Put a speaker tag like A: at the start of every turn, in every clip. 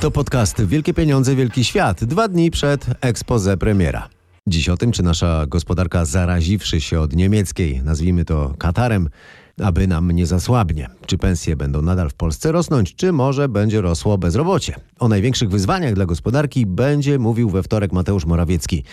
A: To podcast Wielkie Pieniądze, Wielki Świat. Dwa dni przed expose premiera. Dziś o tym, czy nasza gospodarka zaraziwszy się od niemieckiej, nazwijmy to Katarem, aby nam nie zasłabnie. Czy pensje będą nadal w Polsce rosnąć, czy może będzie rosło bezrobocie? O największych wyzwaniach dla gospodarki będzie mówił we wtorek Mateusz Morawiecki.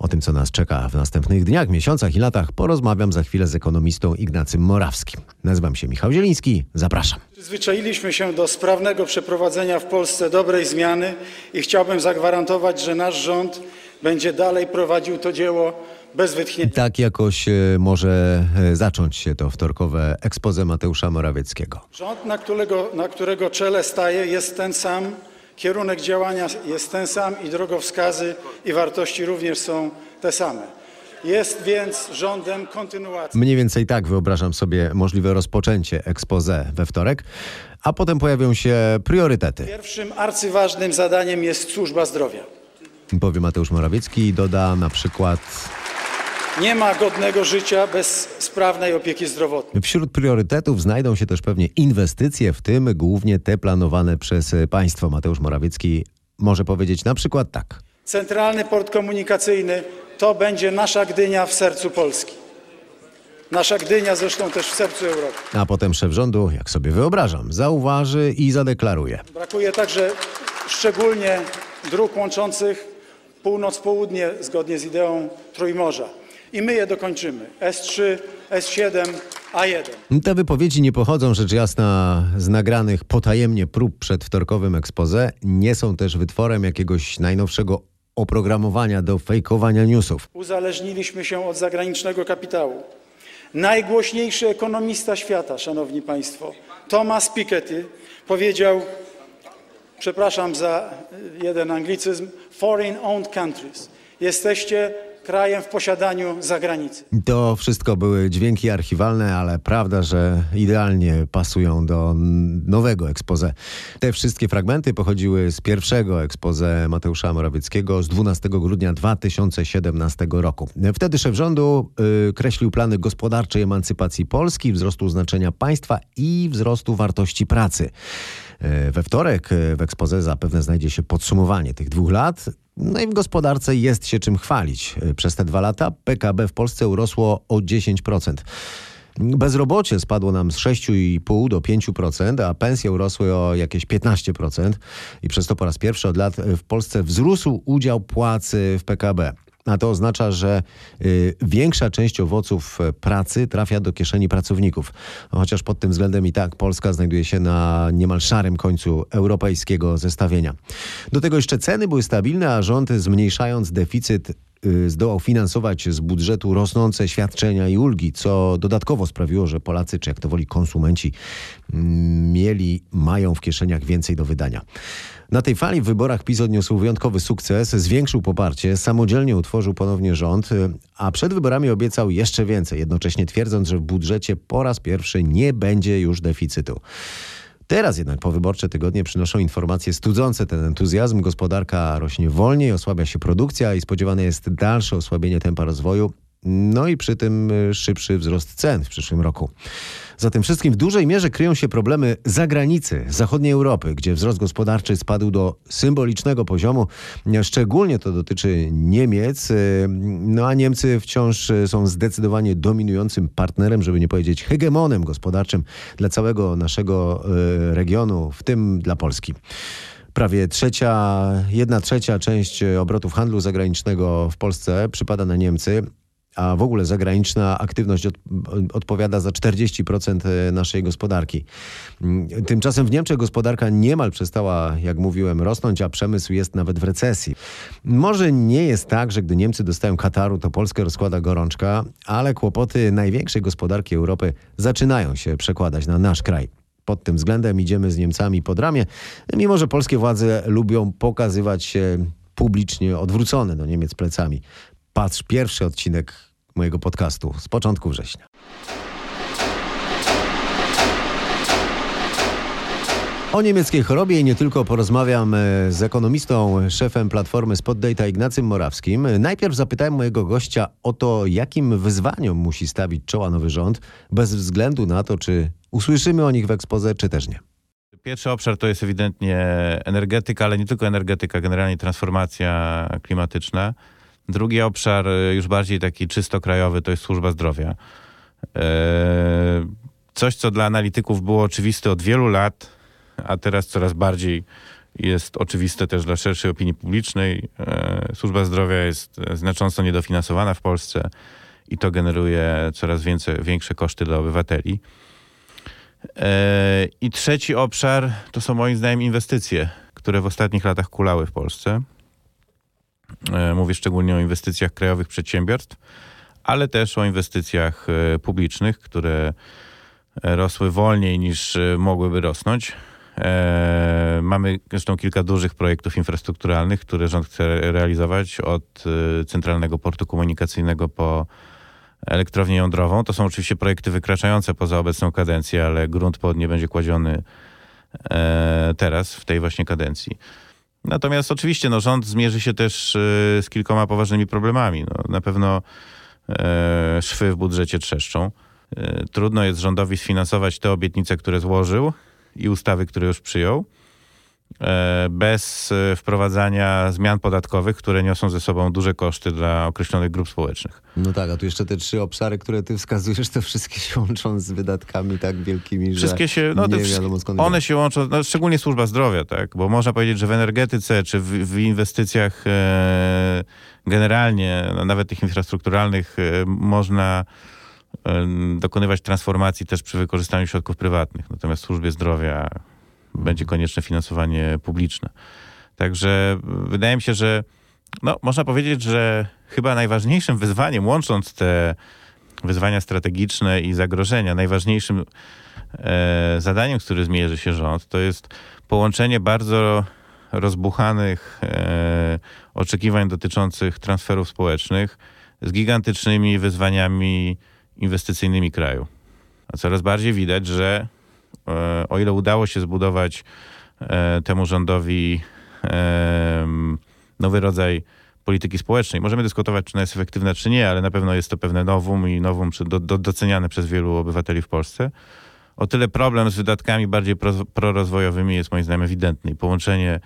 A: O tym, co nas czeka w następnych dniach, miesiącach i latach, porozmawiam za chwilę z ekonomistą Ignacym Morawskim. Nazywam się Michał Zieliński, zapraszam.
B: Przyzwyczailiśmy się do sprawnego przeprowadzenia w Polsce dobrej zmiany i chciałbym zagwarantować, że nasz rząd będzie dalej prowadził to dzieło bez wytchnienia.
A: Tak jakoś e, może e, zacząć się to wtorkowe expose Mateusza Morawieckiego.
B: Rząd, na którego, na którego czele staje, jest ten sam, kierunek działania jest ten sam i drogowskazy i wartości również są te same. Jest więc rządem kontynuacji.
A: Mniej więcej tak wyobrażam sobie możliwe rozpoczęcie expose we wtorek, a potem pojawią się priorytety.
B: Pierwszym arcyważnym zadaniem jest służba zdrowia.
A: Powie Mateusz Morawiecki i doda na przykład
B: Nie ma godnego życia bez sprawnej opieki zdrowotnej.
A: Wśród priorytetów znajdą się też pewnie inwestycje, w tym głównie te planowane przez państwo. Mateusz Morawiecki może powiedzieć na przykład tak.
B: Centralny port komunikacyjny to będzie nasza Gdynia w sercu Polski. Nasza Gdynia zresztą też w sercu Europy.
A: A potem szef rządu, jak sobie wyobrażam, zauważy i zadeklaruje.
B: Brakuje także szczególnie dróg łączących północ-południe zgodnie z ideą Trójmorza. I my je dokończymy. S3, S7, A1.
A: Te wypowiedzi nie pochodzą rzecz jasna z nagranych potajemnie prób przed wtorkowym expose, nie są też wytworem jakiegoś najnowszego oprogramowania do fejkowania newsów.
B: Uzależniliśmy się od zagranicznego kapitału. Najgłośniejszy ekonomista świata, szanowni państwo, Thomas Piketty, powiedział, przepraszam za jeden anglicyzm, foreign owned countries. Jesteście krajem w posiadaniu zagranicy.
A: To wszystko były dźwięki archiwalne, ale prawda, że idealnie pasują do nowego expose. Te wszystkie fragmenty pochodziły z pierwszego expose Mateusza Morawieckiego z 12 grudnia 2017 roku. Wtedy szef rządu y, kreślił plany gospodarczej emancypacji Polski, wzrostu znaczenia państwa i wzrostu wartości pracy. Y, We wtorek y, w ekspoze zapewne znajdzie się podsumowanie tych dwóch lat. No i w gospodarce jest się czym chwalić. Przez te dwa lata PKB w Polsce urosło o 10%. Bezrobocie spadło nam z 6,5 do 5%, a pensje urosły o jakieś 15%. I przez to po raz pierwszy od lat w Polsce wzrósł udział płacy w PKB. A to oznacza, że y, większa część owoców pracy trafia do kieszeni pracowników. Chociaż pod tym względem i tak Polska znajduje się na niemal szarym końcu europejskiego zestawienia. Do tego jeszcze ceny były stabilne, a rząd zmniejszając deficyt y, zdołał finansować z budżetu rosnące świadczenia i ulgi, co dodatkowo sprawiło, że Polacy, czy jak to woli konsumenci, mm, mieli, mają w kieszeniach więcej do wydania. Na tej fali w wyborach PiS odniósł wyjątkowy sukces, zwiększył poparcie, samodzielnie utworzył ponownie rząd, a przed wyborami obiecał jeszcze więcej, jednocześnie twierdząc, że w budżecie po raz pierwszy nie będzie już deficytu. Teraz jednak powyborcze tygodnie przynoszą informacje studzące ten entuzjazm. Gospodarka rośnie wolniej, osłabia się produkcja i spodziewane jest dalsze osłabienie tempa rozwoju. No i przy tym y, szybszy wzrost cen w przyszłym roku. Za tym wszystkim w dużej mierze kryją się problemy zagranicy, zachodniej Europy, gdzie wzrost gospodarczy spadł do symbolicznego poziomu. Szczególnie to dotyczy Niemiec, y, no a Niemcy wciąż y, są zdecydowanie dominującym partnerem, żeby nie powiedzieć hegemonem gospodarczym dla całego naszego regionu, w tym dla Polski. Prawie trzecia, jedna trzecia część obrotów handlu zagranicznego w Polsce przypada na Niemcy a w ogóle zagraniczna aktywność od, odpowiada za 40% naszej gospodarki. Tymczasem w Niemczech gospodarka niemal przestała, jak mówiłem, rosnąć, a przemysł jest nawet w recesji. Może nie jest tak, że gdy Niemcy dostają Kataru, to Polskę rozkłada gorączka, ale kłopoty największej gospodarki Europy zaczynają się przekładać na nasz kraj. Pod tym względem idziemy z Niemcami pod ramię, mimo że polskie władze lubią pokazywać się publicznie odwrócone do Niemiec plecami. Patrz pierwszy odcinek mojego podcastu z początku września. O niemieckiej chorobie i nie tylko porozmawiam e, z ekonomistą, szefem platformy Spot Data Ignacym Morawskim. Najpierw zapytałem mojego gościa o to, jakim wyzwaniom musi stawić czoła nowy rząd, bez względu na to, czy usłyszymy o nich w ekspoze, czy też nie.
C: Pierwszy obszar to jest ewidentnie energetyka, ale nie tylko energetyka, generalnie transformacja klimatyczna. Drugi obszar, y, już bardziej taki czysto krajowy, to jest służba zdrowia. E, coś, co dla analityków było oczywiste od wielu lat, a teraz coraz bardziej jest oczywiste też dla szerszej opinii publicznej. E, służba zdrowia jest znacząco niedofinansowana w Polsce i to generuje coraz więcej, większe koszty dla obywateli. I trzeci obszar to są moim zdaniem inwestycje, które w ostatnich latach kulały w Polsce. E, mówię szczególnie o inwestycjach krajowych przedsiębiorstw, ale też o inwestycjach e, publicznych, które rosły wolniej niż mogłyby rosnąć. Mamy zresztą kilka dużych projektów infrastrukturalnych, które rząd chce realizować od centralnego portu komunikacyjnego po elektrownię jądrową. To są oczywiście projekty wykraczające poza obecną kadencję, ale grunt pod nie będzie kładziony e, teraz, w tej właśnie kadencji. Natomiast oczywiście no, rząd zmierzy się też e, z kilkoma poważnymi problemami. No, na pewno e, szwy w budżecie trzeszczą. Trudno jest rządowi sfinansować te obietnice, które złożył i ustawy, które już przyjął. E, bez e, wprowadzania zmian podatkowych, które niosą ze sobą duże koszty dla określonych grup społecznych.
A: No tak, a tu jeszcze te trzy obszary, które ty wskazujesz, to wszystkie się łączą z wydatkami tak wielkimi,
C: wszystkie że się, no, nie wiadomo skąd One się łączą, no, szczególnie służba zdrowia, tak, bo można powiedzieć, że w energetyce czy w, w inwestycjach e, generalnie, no, nawet tych infrastrukturalnych, e, można e, dokonywać transformacji też przy wykorzystaniu środków prywatnych. Natomiast w służbie zdrowia będzie konieczne finansowanie publiczne. Także wydaje mi się, że no, można powiedzieć, że chyba najważniejszym wyzwaniem, łącząc te wyzwania strategiczne i zagrożenia, najważniejszym e, zadaniem, z którym zmierzy się rząd, to jest połączenie bardzo rozbuchanych e, oczekiwań dotyczących transferów społecznych z gigantycznymi wyzwaniami inwestycyjnymi kraju. A coraz bardziej widać, że o ile udało się zbudować e, temu rządowi nowy rodzaj polityki społecznej. Możemy dyskutować, czy ona jest efektywna, czy nie, ale na pewno jest to pewne nowum i nowum do, do, doceniane przez wielu obywateli w Polsce. O tyle problem z wydatkami bardziej pro, prorozwojowymi jest moim zdaniem ewidentny. Połączenie,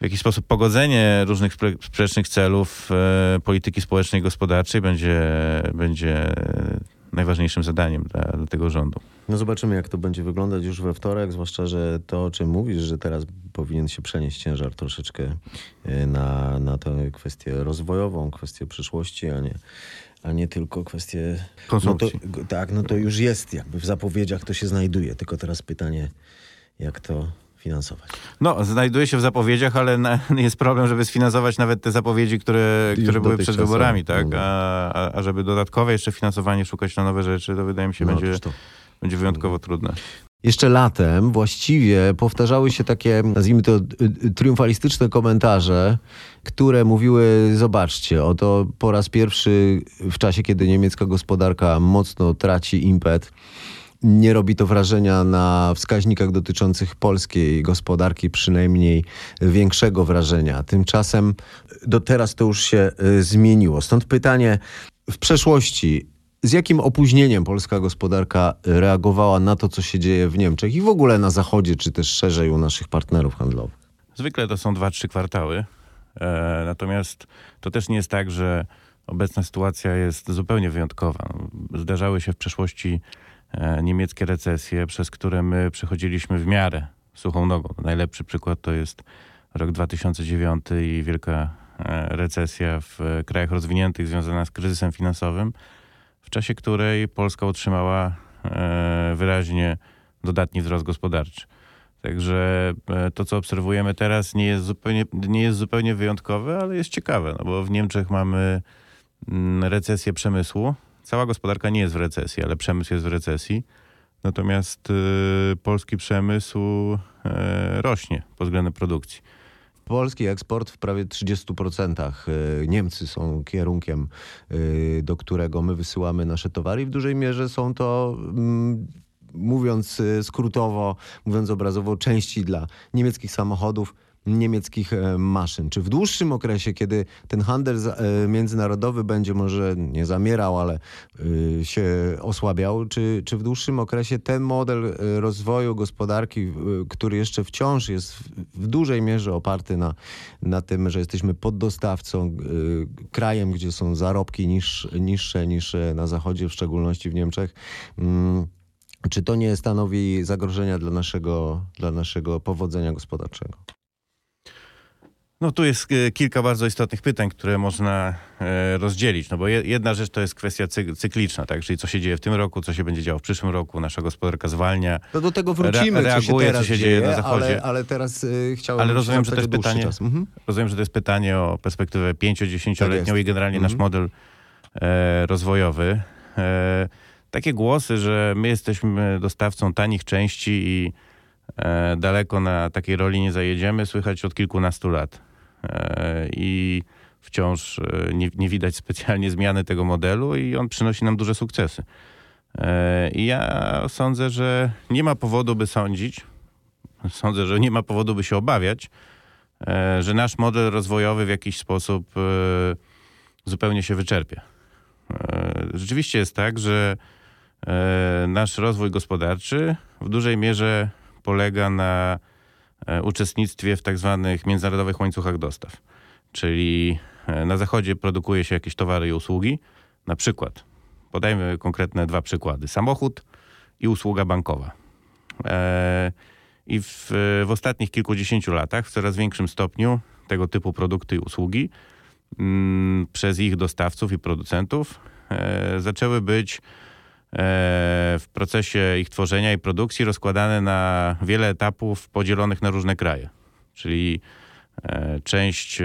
C: w jakiś sposób pogodzenie różnych sprzecznych celów e, polityki społecznej i gospodarczej będzie, będzie najważniejszym zadaniem dla, dla, tego rządu.
A: No zobaczymy, jak to będzie wyglądać już we wtorek, zwłaszcza, że to, o czym mówisz, że teraz powinien się przenieść ciężar troszeczkę e, na, na tę kwestię rozwojową, kwestię przyszłości, a nie, a nie tylko kwestię...
C: Konsumpcji.
A: No to, tak, no to już jest jakby w zapowiedziach to się znajduje, tylko teraz pytanie, jak to finansować.
C: No, znajduje się w zapowiedziach, ale na, jest problem, żeby sfinansować nawet te zapowiedzi, które, które były przed wyborami, tak? A, a, żeby dodatkowe jeszcze finansowanie szukać na nowe rzeczy, to wydaje mi się, no, będzie, to... będzie wyjątkowo trudne.
A: Jeszcze latem właściwie powtarzały się takie, nazwijmy to, triumfalistyczne komentarze, które mówiły: Zobaczcie, oto po raz pierwszy w czasie, kiedy niemiecka gospodarka mocno traci impet, nie robi to wrażenia na wskaźnikach dotyczących polskiej gospodarki, przynajmniej większego wrażenia. Tymczasem do teraz to już się y, zmieniło. Stąd pytanie w przeszłości. Z jakim opóźnieniem polska gospodarka reagowała na to, co się dzieje w Niemczech i w ogóle na Zachodzie, czy też szerzej u naszych partnerów handlowych?
C: Zwykle to są dwa, trzy kwartały. E, natomiast to też nie jest tak, że obecna sytuacja jest zupełnie wyjątkowa. Zdarzały się w przeszłości E, niemieckie recesje, przez które my przechodziliśmy w miarę suchą nogą. Najlepszy przykład to jest rok 2009 i wielka e, recesja w krajach rozwiniętych związana z kryzysem finansowym, w czasie której Polska otrzymała e, wyraźnie dodatni wzrost gospodarczy. Także to, co obserwujemy teraz, nie jest zupełnie, nie jest zupełnie wyjątkowe, ale jest ciekawe, no bo w Niemczech mamy mm, recesję przemysłu, Cała gospodarka nie jest w recesji, ale przemysł jest w recesji. Natomiast y, polski przemysł y, rośnie pod względem produkcji.
A: Polski eksport w prawie 30%. Y, Niemcy są kierunkiem, y, do którego my wysyłamy nasze towary i w dużej mierze są to mm, mówiąc y, skrótowo, mówiąc obrazowo, części dla niemieckich samochodów, niemieckich e, maszyn. Czy w dłuższym okresie, kiedy ten handel e, międzynarodowy będzie może nie zamierał, ale y, się osłabiał, czy, czy w dłuższym okresie ten model e, rozwoju gospodarki, który jeszcze wciąż jest w, dużej mierze oparty na, na tym, że jesteśmy poddostawcą, krajem, gdzie są zarobki niż, niższe niż e, na zachodzie, w szczególności w Niemczech, mm, czy to nie stanowi zagrożenia dla naszego, dla naszego powodzenia gospodarczego?
C: No tu jest e, kilka bardzo istotnych pytań, które można e, rozdzielić. No bo je, jedna rzecz to jest kwestia cy, cykliczna, tak? Czyli co się dzieje w tym roku, co się będzie działo w przyszłym roku, nasza gospodarka zwalnia.
A: To do tego wrócimy,
C: Re-
A: co się
C: reaguje, co się dzieje na
A: dzieje,
C: Zachodzie.
A: ale, ale teraz y, chciałem...
C: Ale rozumiem, że to jest pytanie-.
A: Mhm.
C: Rozumiem, że to jest pytanie o perspektywę 5-10-letnią
A: Tak
C: i generalnie nasz
A: Mhm.
C: model e, rozwojowy. E, takie głosy, że my jesteśmy dostawcą tanich części i e, daleko na takiej roli nie zajedziemy, słychać od kilkunastu lat. E, I wciąż e, nie, nie widać specjalnie zmiany tego modelu i on przynosi nam duże sukcesy. E, I ja sądzę, że nie ma powodu, by sądzić, sądzę, że nie ma powodu, by się obawiać, że nasz model rozwojowy w jakiś sposób zupełnie się wyczerpie. Rzeczywiście jest tak, że nasz rozwój gospodarczy w dużej mierze polega na uczestnictwie w tak zwanych międzynarodowych łańcuchach dostaw. Czyli e, na zachodzie produkuje się jakieś towary i usługi, na przykład, podajmy konkretne dwa przykłady, samochód i usługa bankowa. E, I w, w ostatnich kilkudziesięciu latach w coraz większym stopniu tego typu produkty i usługi mm, przez ich dostawców i producentów e, zaczęły być e, w procesie ich tworzenia i produkcji rozkładane na wiele etapów podzielonych na różne kraje. Czyli e, część, e,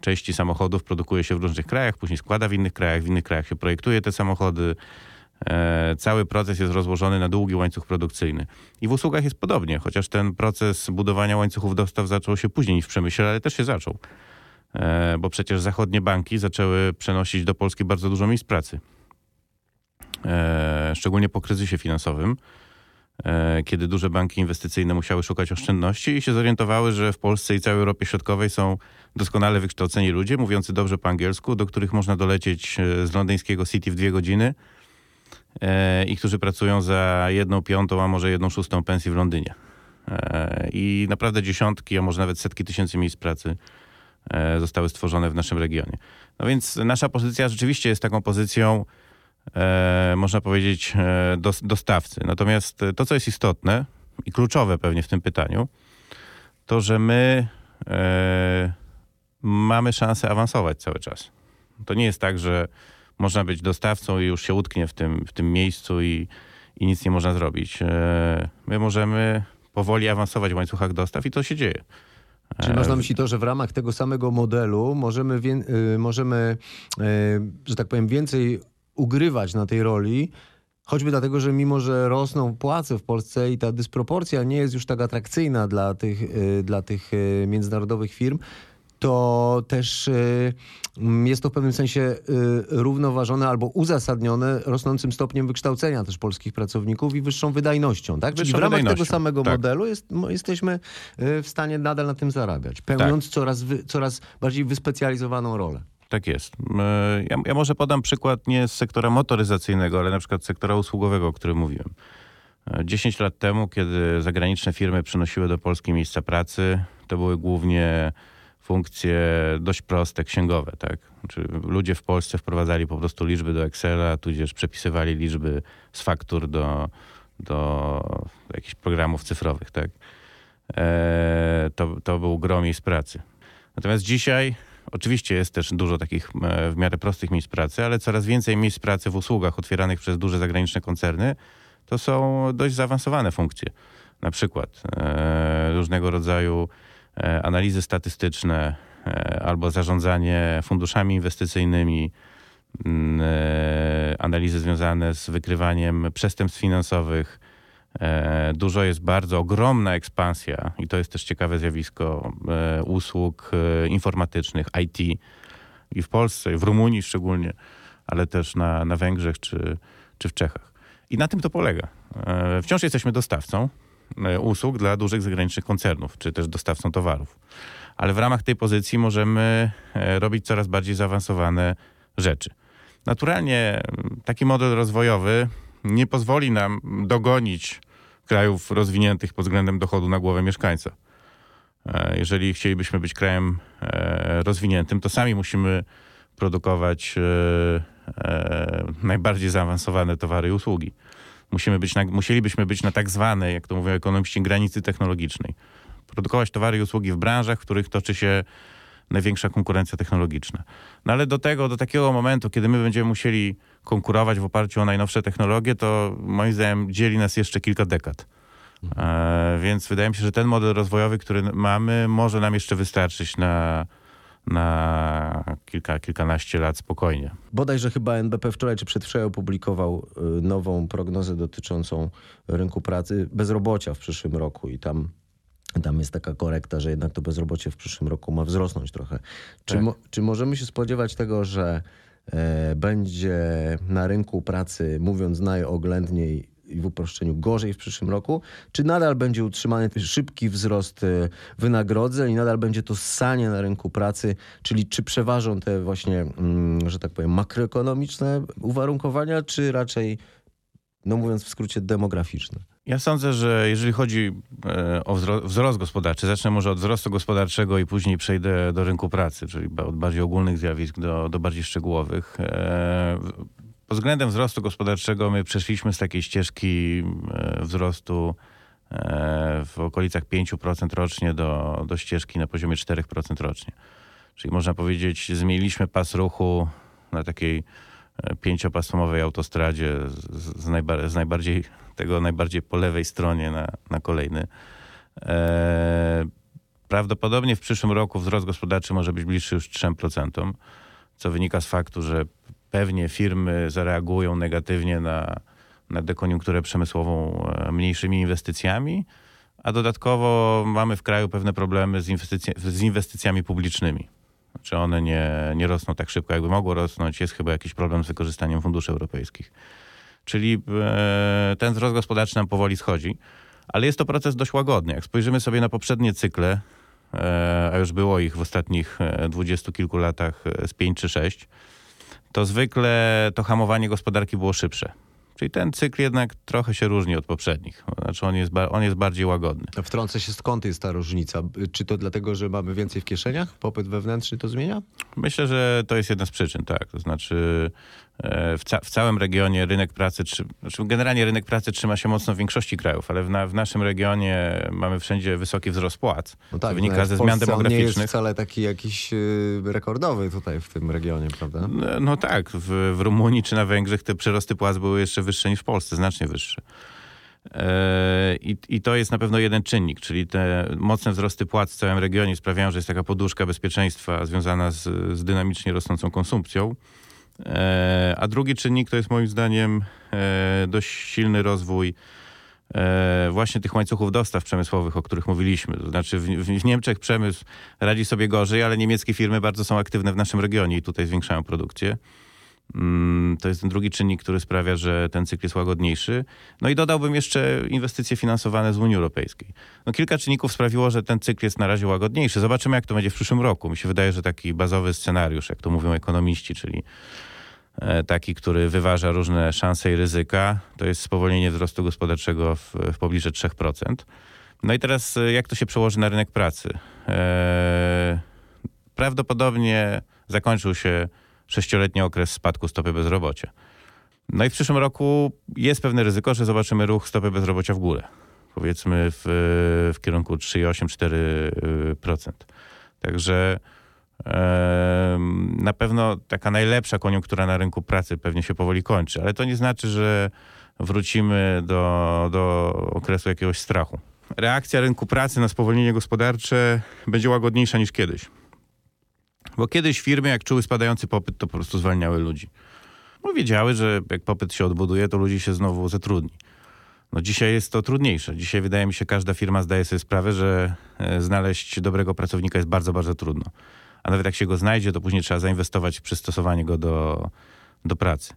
C: części samochodów produkuje się w różnych krajach, później składa w innych krajach, w innych krajach się projektuje te samochody. E, Cały proces jest rozłożony na długi łańcuch produkcyjny. I w usługach jest podobnie, chociaż ten proces budowania łańcuchów dostaw zaczął się później niż w przemyśle, ale też się zaczął. E, Bo przecież zachodnie banki zaczęły przenosić do Polski bardzo dużo miejsc pracy. E, Szczególnie po kryzysie finansowym, e, kiedy duże banki inwestycyjne musiały szukać oszczędności i się zorientowały, że w Polsce i całej Europie Środkowej są doskonale wykształceni ludzie, mówiący dobrze po angielsku, do których można dolecieć e, z londyńskiego City w dwie godziny i którzy pracują za jedną piątą, a może jedną szóstą pensji w Londynie. I naprawdę dziesiątki, a może nawet setki tysięcy miejsc pracy zostały stworzone w naszym regionie. No więc nasza pozycja rzeczywiście jest taką pozycją, można powiedzieć, e, dos, dostawcy. Natomiast to, co jest istotne i kluczowe pewnie w tym pytaniu, to, że my e, mamy szansę awansować cały czas. To nie jest tak, że można być dostawcą i już się utknie w tym, w tym miejscu i, i nic nie można zrobić. E, My możemy powoli awansować w łańcuchach dostaw i to się dzieje.
A: Czyli masz na myśli to, że w ramach tego samego modelu możemy, y, możemy y, że tak powiem, więcej ugrywać na tej roli, choćby dlatego, że mimo, że rosną płace w Polsce i ta dysproporcja nie jest już tak atrakcyjna dla tych, y, dla tych y, międzynarodowych firm, to też y, jest to w pewnym sensie równoważone albo uzasadnione rosnącym stopniem wykształcenia też polskich pracowników i wyższą wydajnością. Tak? Czyli
C: Wyższą
A: w ramach tego samego
C: tak.
A: modelu jest, jesteśmy w stanie nadal na tym zarabiać, pełniąc coraz, wy, coraz bardziej wyspecjalizowaną rolę.
C: Tak jest. E, Ja, ja może podam przykład nie z sektora motoryzacyjnego, ale na przykład sektora usługowego, o którym mówiłem. E, 10 lat temu, kiedy zagraniczne firmy przynosiły do Polski miejsca pracy, to były głównie funkcje dość proste, księgowe. Tak? Czy ludzie w Polsce wprowadzali po prostu liczby do Excela, tudzież przepisywali liczby z faktur do, do jakichś programów cyfrowych. Tak? E, to, to był grom miejsc pracy. Natomiast dzisiaj oczywiście jest też dużo takich e, w miarę prostych miejsc pracy, ale coraz więcej miejsc pracy w usługach otwieranych przez duże zagraniczne koncerny to są dość zaawansowane funkcje. Na przykład e, różnego rodzaju e, analizy statystyczne albo zarządzanie funduszami inwestycyjnymi, mm, analizy związane z wykrywaniem przestępstw finansowych, Dużo jest bardzo ogromna ekspansja, i to jest też ciekawe zjawisko e, usług e, informatycznych, IT i w Polsce, i w Rumunii szczególnie, ale też na, na Węgrzech czy, czy w Czechach. I na tym to polega. E, Wciąż jesteśmy dostawcą, e, usług dla dużych zagranicznych koncernów, czy też dostawcą towarów. Ale w ramach tej pozycji możemy e, robić coraz bardziej zaawansowane rzeczy. Naturalnie taki model rozwojowy nie pozwoli nam dogonić krajów rozwiniętych pod względem dochodu na głowę mieszkańca. E, jeżeli chcielibyśmy być krajem e, rozwiniętym, to sami musimy produkować e, najbardziej zaawansowane towary i usługi. Musimy być na, musielibyśmy być na tak zwanej, jak to mówią ekonomiści, granicy technologicznej. Produkować towary i usługi w branżach, w których toczy się największa konkurencja technologiczna. No ale do tego, do takiego momentu, kiedy my będziemy musieli konkurować w oparciu o najnowsze technologie, to moim zdaniem dzieli nas jeszcze kilka dekad. E, więc wydaje mi się, że ten model rozwojowy, który mamy, może nam jeszcze wystarczyć na, na kilka, kilkanaście lat spokojnie.
A: Bodajże chyba NBP wczoraj czy przedwczoraj opublikował y, nową prognozę dotyczącą rynku pracy, bezrobocia w przyszłym roku i tam tam jest taka korekta, że jednak to bezrobocie w przyszłym roku ma wzrosnąć trochę. Czy,
C: Tak.
A: mo, czy możemy się spodziewać tego, że e, będzie na rynku pracy, mówiąc najoględniej i w uproszczeniu, gorzej w przyszłym roku? Czy nadal będzie utrzymany szybki wzrost e, wynagrodzeń i nadal będzie to ssanie na rynku pracy? Czyli czy przeważą te właśnie, mm, że tak powiem, makroekonomiczne uwarunkowania, czy raczej, no mówiąc w skrócie, demograficzne?
C: Ja sądzę, że jeżeli chodzi e, o wzro- wzrost gospodarczy, zacznę może od wzrostu gospodarczego i później przejdę do rynku pracy, czyli od bardziej ogólnych zjawisk do, do bardziej szczegółowych. E, Pod względem wzrostu gospodarczego my przeszliśmy z takiej ścieżki e, wzrostu w okolicach 5% rocznie do, do ścieżki na poziomie 4% rocznie. Czyli można powiedzieć, zmieniliśmy pas ruchu na takiej pięciopasmowej autostradzie z, z, najba- z najbardziej tego najbardziej po lewej stronie na, na kolejny. E, prawdopodobnie w przyszłym roku wzrost gospodarczy może być bliższy już 3%, co wynika z faktu, że pewnie firmy zareagują negatywnie na, na dekoniunkturę przemysłową e, mniejszymi inwestycjami, a dodatkowo mamy w kraju pewne problemy z, inwestycja, z inwestycjami publicznymi. Znaczy one nie, nie rosną tak szybko, jakby mogło rosnąć. Jest chyba jakiś problem z wykorzystaniem funduszy europejskich. Czyli e, ten wzrost gospodarczy nam powoli schodzi, ale jest to proces dość łagodny. Jak spojrzymy sobie na poprzednie cykle, e, a już było ich w ostatnich e, dwudziestu kilku latach z pięć czy sześć, to zwykle to hamowanie gospodarki było szybsze. Czyli ten cykl jednak trochę się różni od poprzednich. Znaczy on jest, on jest bardziej łagodny.
A: Wtrącę się, skąd jest ta różnica? Czy to dlatego, że mamy więcej w kieszeniach? Popyt wewnętrzny to zmienia?
C: Myślę, że to jest jedna z przyczyn, tak. To znaczy w, ca- w całym regionie rynek pracy, trzy- znaczy generalnie rynek pracy trzyma się mocno w większości krajów, ale w, na, w naszym regionie mamy wszędzie wysoki wzrost płac.
A: No tak,
C: wynika
A: nawet
C: ze zmian
A: on nie jest
C: demograficznych.
A: wcale taki jakiś y, rekordowy tutaj w tym regionie, prawda?
C: No, no tak, w, w Rumunii czy na Węgrzech te przyrosty płac były jeszcze wyższe niż w Polsce, znacznie wyższe. E, I, I to jest na pewno jeden czynnik, czyli te mocne wzrosty płac w całym regionie sprawiają, że jest taka poduszka bezpieczeństwa związana z, z dynamicznie rosnącą konsumpcją. E, A drugi czynnik to jest moim zdaniem e, dość silny rozwój e, właśnie tych łańcuchów dostaw przemysłowych, o których mówiliśmy. To znaczy w, w, Niemczech przemysł radzi sobie gorzej, ale niemieckie firmy bardzo są aktywne w naszym regionie i tutaj zwiększają produkcję. Mm, To jest ten drugi czynnik, który sprawia, że ten cykl jest łagodniejszy. No i dodałbym jeszcze inwestycje finansowane z Unii Europejskiej. No kilka czynników sprawiło, że ten cykl jest na razie łagodniejszy. Zobaczymy, jak to będzie w przyszłym roku. Mi się wydaje, że taki bazowy scenariusz, jak to mówią ekonomiści, czyli taki, który wyważa różne szanse i ryzyka, to jest spowolnienie wzrostu gospodarczego w, w pobliże 3%. No i teraz e, jak to się przełoży na rynek pracy? E, prawdopodobnie zakończył się sześcioletni okres spadku stopy bezrobocia. No i w przyszłym roku jest pewne ryzyko, że zobaczymy ruch stopy bezrobocia w górę. Powiedzmy w, w kierunku 3,8-4%. Także na pewno taka najlepsza koniunktura na rynku pracy pewnie się powoli kończy, ale to nie znaczy, że wrócimy do, do okresu jakiegoś strachu. Reakcja rynku pracy na spowolnienie gospodarcze będzie łagodniejsza niż kiedyś. Bo kiedyś firmy, jak czuły spadający popyt, to po prostu zwalniały ludzi. Bo wiedziały, że jak popyt się odbuduje, to ludzi się znowu zatrudni. No dzisiaj jest to trudniejsze. Dzisiaj wydaje mi się, każda firma zdaje sobie sprawę, że e, znaleźć dobrego pracownika jest bardzo, bardzo trudno. A nawet jak się go znajdzie, to później trzeba zainwestować w przystosowanie go do, do pracy.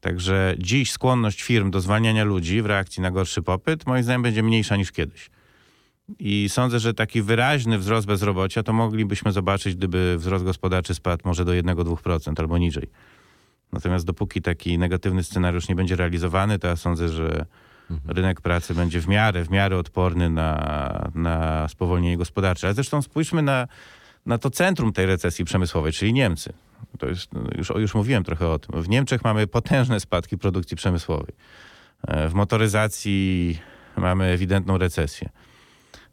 C: Także dziś skłonność firm do zwalniania ludzi w reakcji na gorszy popyt, moim zdaniem, będzie mniejsza niż kiedyś. I sądzę, że taki wyraźny wzrost bezrobocia to moglibyśmy zobaczyć, gdyby wzrost gospodarczy spadł może do 1-2% albo niżej. Natomiast dopóki taki negatywny scenariusz nie będzie realizowany, to ja sądzę, że rynek pracy będzie w miarę, w miarę odporny na, na spowolnienie gospodarcze. Ale zresztą spójrzmy na, na to centrum tej recesji przemysłowej, czyli Niemcy. To jest, no, już, już mówiłem trochę o tym. W Niemczech mamy potężne spadki produkcji przemysłowej. E, W motoryzacji mamy ewidentną recesję.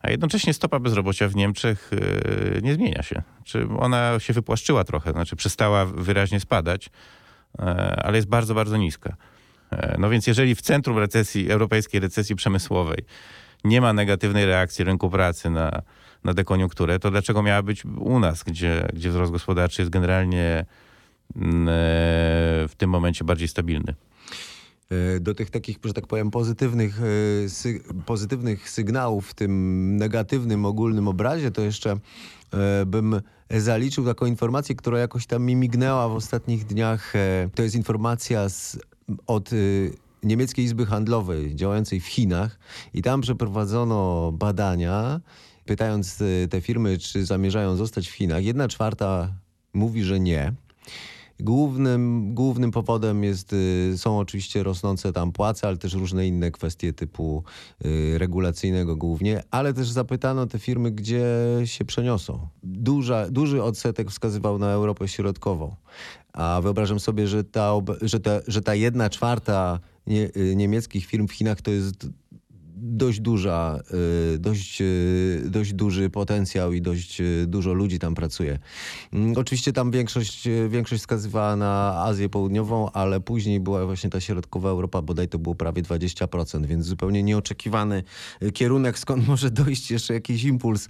C: A jednocześnie stopa bezrobocia w Niemczech e, nie zmienia się. Czy ona się wypłaszczyła trochę, znaczy przestała wyraźnie spadać, e, ale jest bardzo, bardzo niska. No więc jeżeli w centrum recesji, europejskiej recesji przemysłowej nie ma negatywnej reakcji rynku pracy na, na dekoniunkturę, to dlaczego miała być u nas, gdzie, gdzie wzrost gospodarczy jest generalnie mm, e, w tym momencie bardziej stabilny?
A: E, do tych takich, że tak powiem, pozytywnych, e, sy pozytywnych sygnałów w tym negatywnym, ogólnym obrazie, to jeszcze bym zaliczył taką informację, która jakoś tam mi mignęła w ostatnich dniach. To jest informacja z, od Niemieckiej Izby Handlowej działającej w Chinach i tam przeprowadzono badania, pytając e, te firmy, czy zamierzają zostać w Chinach. Jedna czwarta mówi, że nie. Głównym, głównym powodem jest, y, są oczywiście rosnące tam płace, ale też różne inne kwestie typu y, regulacyjnego głównie, ale też zapytano te firmy, gdzie się przeniosą. Duża, duży odsetek wskazywał na Europę Środkową, a wyobrażam sobie, że ta, że ta, że ta jedna czwarta nie, y, niemieckich firm w Chinach to jest dość duża, y, dość, y, dość duży potencjał i dość y, dużo ludzi tam pracuje. Mm, Oczywiście tam większość, większość wskazywała na Azję Południową, ale później była właśnie ta środkowa Europa, bodaj to było prawie 20%, więc zupełnie nieoczekiwany kierunek, skąd może dojść jeszcze jakiś impuls,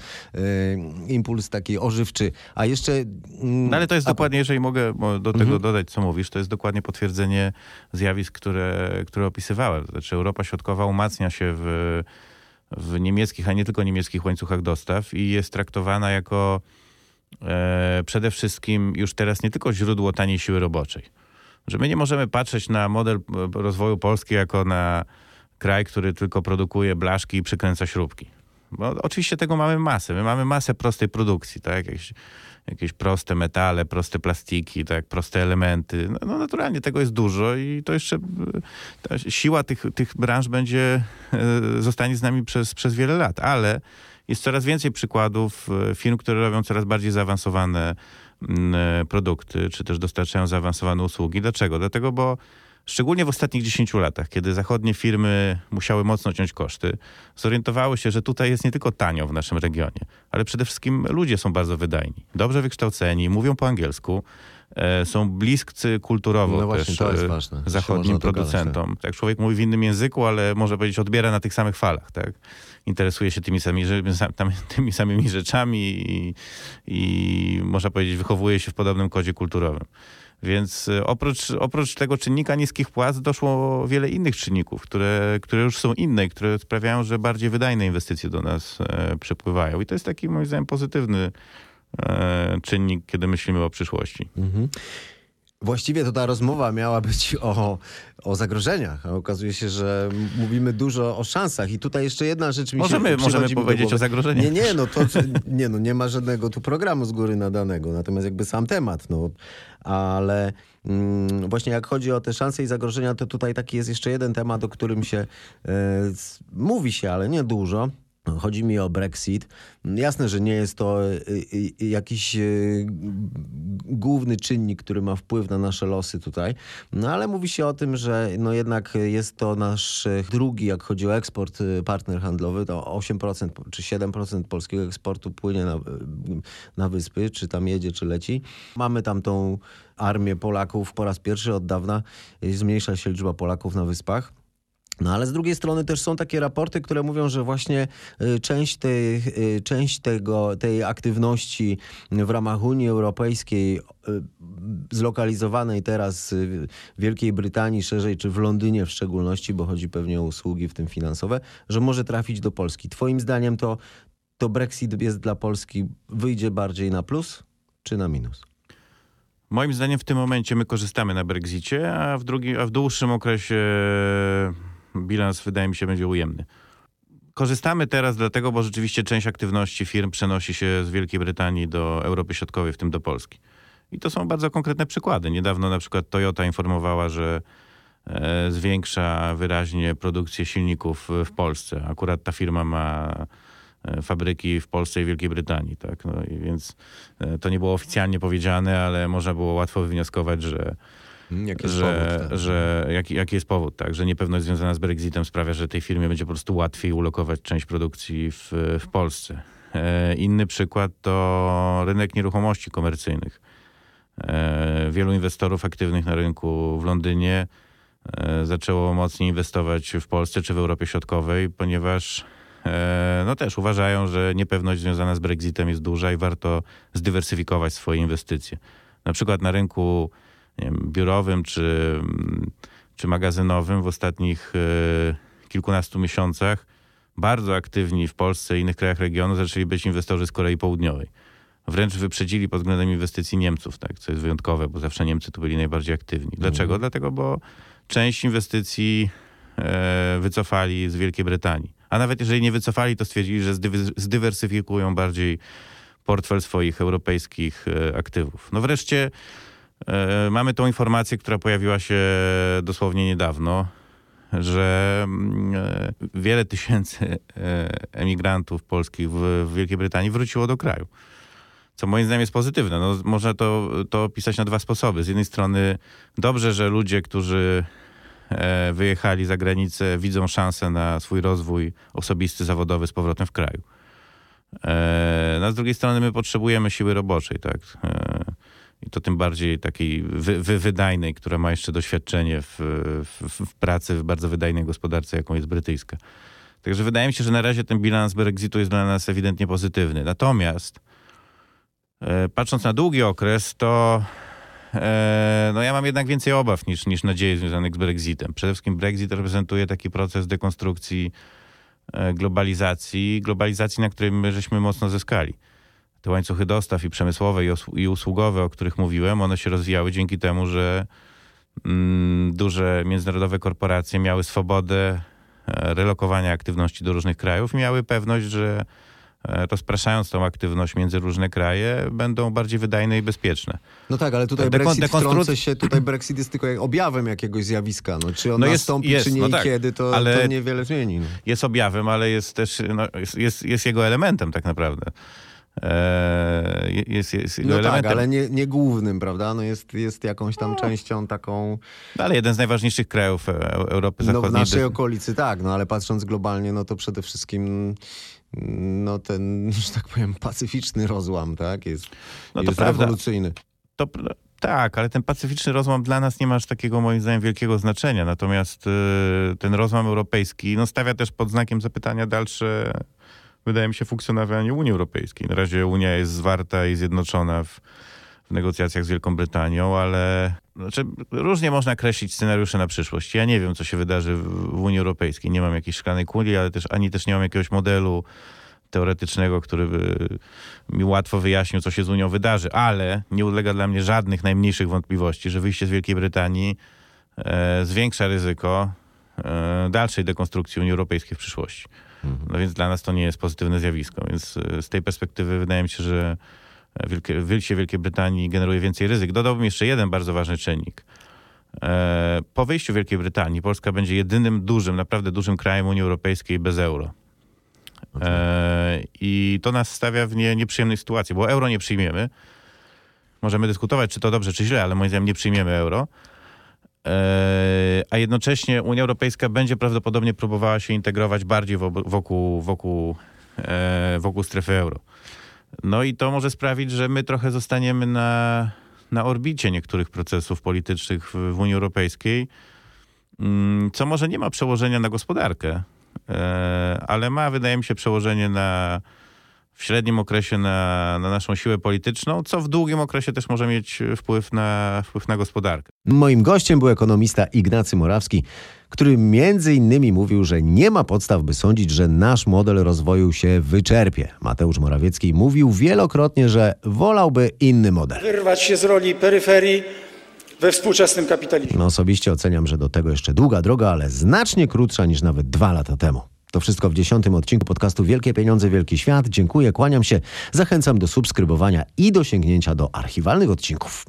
A: impuls taki ożywczy. A jeszcze... mm,
C: No ale to jest
A: a-
C: dokładnie, jeżeli mogę mo- do tego dodać, co mówisz, to jest dokładnie potwierdzenie zjawisk, które, które opisywałem. To znaczy Europa Środkowa umacnia się w, w niemieckich, a nie tylko niemieckich łańcuchach dostaw i jest traktowana jako e, przede wszystkim już teraz nie tylko źródło taniej siły roboczej. Że my nie możemy patrzeć na model e, rozwoju Polski jako na kraj, który tylko produkuje blaszki i przykręca śrubki. Bo oczywiście tego mamy masę. My mamy masę prostej produkcji, tak? Jakieś, jakieś proste metale, proste plastiki, tak? proste elementy. No, no naturalnie tego jest dużo i to jeszcze e, siła tych, tych branż będzie, e, zostanie z nami przez, przez wiele lat, ale jest coraz więcej przykładów e, firm, które robią coraz bardziej zaawansowane produkty, czy też dostarczają zaawansowane usługi. Dlaczego? Dlatego, bo szczególnie w ostatnich 10 latach, kiedy zachodnie firmy musiały mocno ciąć koszty, zorientowały się, że tutaj jest nie tylko tanio w naszym regionie, ale przede wszystkim ludzie są bardzo wydajni, dobrze wykształceni, mówią po angielsku, e, są bliscy kulturowo
A: No właśnie,
C: też
A: to jest
C: e,
A: ważne,
C: zachodnim
A: dogadać,
C: producentom. Tak, człowiek mówi w innym języku, ale może powiedzieć odbiera na tych samych falach, tak? Interesuje się tymi samymi, tymi samymi rzeczami i, i można powiedzieć wychowuje się w podobnym kodzie kulturowym. Więc e, oprócz, oprócz tego czynnika niskich płac doszło wiele innych czynników, które, które już są inne i które sprawiają, że bardziej wydajne inwestycje do nas e, przepływają. I to jest taki moim zdaniem pozytywny e, czynnik, kiedy myślimy o przyszłości.
A: Mhm. Właściwie to ta rozmowa miała być o, o zagrożeniach, a okazuje się, że mówimy dużo o szansach. I tutaj jeszcze jedna rzecz mi
C: Możemy-
A: się
C: możemy powiedzieć o zagrożeniach.
A: Nie, nie, no to nie, no nie ma żadnego tu programu z góry nadanego, natomiast jakby sam temat, no. Ale mm, właśnie jak chodzi o te szanse i zagrożenia, to tutaj taki jest jeszcze jeden temat, o którym się e, mówi się, ale nie dużo. Chodzi mi o Brexit. Jasne, że nie jest to y, y, jakiś y, główny czynnik, który ma wpływ na nasze losy tutaj, no ale mówi się o tym, że no jednak jest to nasz drugi, jak chodzi o eksport, partner handlowy, to 8% czy 7% polskiego eksportu płynie na, na wyspy, czy tam jedzie, czy leci. Mamy tam tą armię Polaków po raz pierwszy od dawna, zmniejsza się liczba Polaków na wyspach. No ale z drugiej strony też są takie raporty, które mówią, że właśnie y, część, tej, y, część tego, tej aktywności w ramach Unii Europejskiej, y, zlokalizowanej teraz w Wielkiej Brytanii szerzej, czy w Londynie w szczególności, bo chodzi pewnie o usługi, w tym finansowe, że może trafić do Polski. Twoim zdaniem to, to Brexit jest dla Polski, wyjdzie bardziej na plus czy na minus?
C: Moim zdaniem w tym momencie my korzystamy na Brexicie, a w, drugi, a w dłuższym okresie bilans wydaje mi się będzie ujemny. Korzystamy teraz dlatego, bo rzeczywiście część aktywności firm przenosi się z Wielkiej Brytanii do Europy Środkowej, w tym do Polski. I to są bardzo konkretne przykłady. Niedawno na przykład Toyota informowała, że e, zwiększa wyraźnie produkcję silników w Polsce. Akurat ta firma ma e, fabryki w Polsce i Wielkiej Brytanii, tak? No i więc e, to nie było oficjalnie powiedziane, ale można było łatwo wywnioskować, że
A: Jaki jest
C: że,
A: powód, tak?
C: że jaki, jaki jest powód, tak? Że niepewność związana z Brexitem sprawia, że tej firmie będzie po prostu łatwiej ulokować część produkcji w, w Polsce. E, inny przykład to rynek nieruchomości komercyjnych. E, wielu inwestorów aktywnych na rynku w Londynie e, zaczęło mocniej inwestować w Polsce czy w Europie Środkowej, ponieważ no też uważają, że niepewność związana z Brexitem jest duża i warto zdywersyfikować swoje inwestycje. Na przykład na rynku wiem, biurowym czy, czy magazynowym w ostatnich e, kilkunastu miesiącach bardzo aktywni w Polsce i innych krajach regionu zaczęli być inwestorzy z Korei Południowej. Wręcz wyprzedzili pod względem inwestycji Niemców, tak, co jest wyjątkowe, bo zawsze Niemcy tu byli najbardziej aktywni. Dlaczego? Dlatego, bo część inwestycji e, wycofali z Wielkiej Brytanii. A nawet jeżeli nie wycofali, to stwierdzili, że zdywersyfikują bardziej portfel swoich europejskich e, aktywów. No wreszcie mamy tą informację, która pojawiła się dosłownie niedawno, że mm, e, wiele tysięcy e, emigrantów polskich w, Wielkiej Brytanii wróciło do kraju. Co moim zdaniem jest pozytywne. No, można to, to opisać na dwa sposoby. Z jednej strony dobrze, że ludzie, którzy e, wyjechali za granicę, widzą szansę na swój rozwój osobisty, zawodowy z powrotem w kraju. E, no, z drugiej strony my potrzebujemy siły roboczej, tak? I to tym bardziej takiej wy, wy, wydajnej, która ma jeszcze doświadczenie w, w, w pracy w bardzo wydajnej gospodarce, jaką jest brytyjska. Także wydaje mi się, że na razie ten bilans Brexitu jest dla nas ewidentnie pozytywny. Natomiast e, patrząc na długi okres, to e, no ja mam jednak więcej obaw niż, niż nadziei związanych z Brexitem. Przede wszystkim Brexit reprezentuje taki proces dekonstrukcji e, globalizacji, globalizacji, na której my żeśmy mocno zyskali. Te łańcuchy dostaw i przemysłowe i, usługowe, o których mówiłem, one się rozwijały dzięki temu, że mm, duże międzynarodowe korporacje miały swobodę e, relokowania aktywności do różnych krajów i miały pewność, że e, rozpraszając tą aktywność między różne kraje, będą bardziej wydajne i bezpieczne.
A: No tak, ale tutaj
C: Dekon-
A: Brexit
C: dekonstru-
A: się, tutaj Brexit jest tylko objawem jakiegoś zjawiska. No, czy on
C: No jest-
A: nastąpi,
C: jest,
A: czy nie
C: no tak,
A: kiedy, to,
C: ale-
A: to niewiele zmieni. No.
C: Jest objawem, ale jest też no, jest, jest, jest jego elementem tak naprawdę. E, jest, jest jego
A: No tak,
C: elementem.
A: ale nie, nie głównym, prawda? No jest, jest jakąś tam częścią taką,
C: No, ale jeden z najważniejszych krajów e, Europy
A: no w
C: Zachodniej.
A: naszej okolicy tak, no ale patrząc globalnie, no to przede wszystkim no ten, że tak powiem, pacyficzny rozłam, tak? Jest,
C: No to
A: jest
C: prawda.
A: rewolucyjny.
C: To, tak, ale ten pacyficzny rozłam dla nas nie ma aż takiego moim zdaniem wielkiego znaczenia. Natomiast y, ten rozłam europejski no, stawia też pod znakiem zapytania dalsze, wydaje mi się, funkcjonowanie Unii Europejskiej. Na razie Unia jest zwarta i zjednoczona w, w negocjacjach z Wielką Brytanią, ale znaczy, różnie można kreślić scenariusze na przyszłość. Ja nie wiem, co się wydarzy w, Unii Europejskiej. Nie mam jakiejś szklanej kuli, ale też ani też nie mam jakiegoś modelu teoretycznego, który by mi łatwo wyjaśnił, co się z Unią wydarzy, ale nie ulega dla mnie żadnych najmniejszych wątpliwości, że wyjście z Wielkiej Brytanii e, zwiększa ryzyko e, dalszej dekonstrukcji Unii Europejskiej w przyszłości. No więc dla nas to nie jest pozytywne zjawisko. Więc e, z tej perspektywy wydaje mi się, że wielkie, wyjście Wielkiej Brytanii generuje więcej ryzyk. Dodałbym jeszcze jeden bardzo ważny czynnik. E, po wyjściu Wielkiej Brytanii Polska będzie jedynym dużym, naprawdę dużym krajem Unii Europejskiej bez euro. E, I to nas stawia w nie, nieprzyjemnej sytuacji, bo euro nie przyjmiemy. Możemy dyskutować, czy to dobrze, czy źle, ale moim zdaniem nie przyjmiemy euro. E, A jednocześnie Unia Europejska będzie prawdopodobnie próbowała się integrować bardziej wo- wokół, wokół, e, wokół strefy euro. No i to może sprawić, że my trochę zostaniemy na, na orbicie niektórych procesów politycznych w, w Unii Europejskiej, mm, co może nie ma przełożenia na gospodarkę, e, ale ma, wydaje mi się, przełożenie na w średnim okresie na, na naszą siłę polityczną, co w długim okresie też może mieć wpływ na, wpływ na gospodarkę.
A: Moim gościem był ekonomista Ignacy Morawski, który między innymi mówił, że nie ma podstaw, by sądzić, że nasz model rozwoju się wyczerpie. Mateusz Morawiecki mówił wielokrotnie, że wolałby inny model.
B: Wyrwać się z roli peryferii we współczesnym kapitalizmie.
A: No osobiście oceniam, że do tego jeszcze długa droga, ale znacznie krótsza niż nawet dwa lata temu. To wszystko w dziesiątym odcinku podcastu Wielkie Pieniądze, Wielki Świat. Dziękuję, kłaniam się, zachęcam do subskrybowania i do sięgnięcia do archiwalnych odcinków.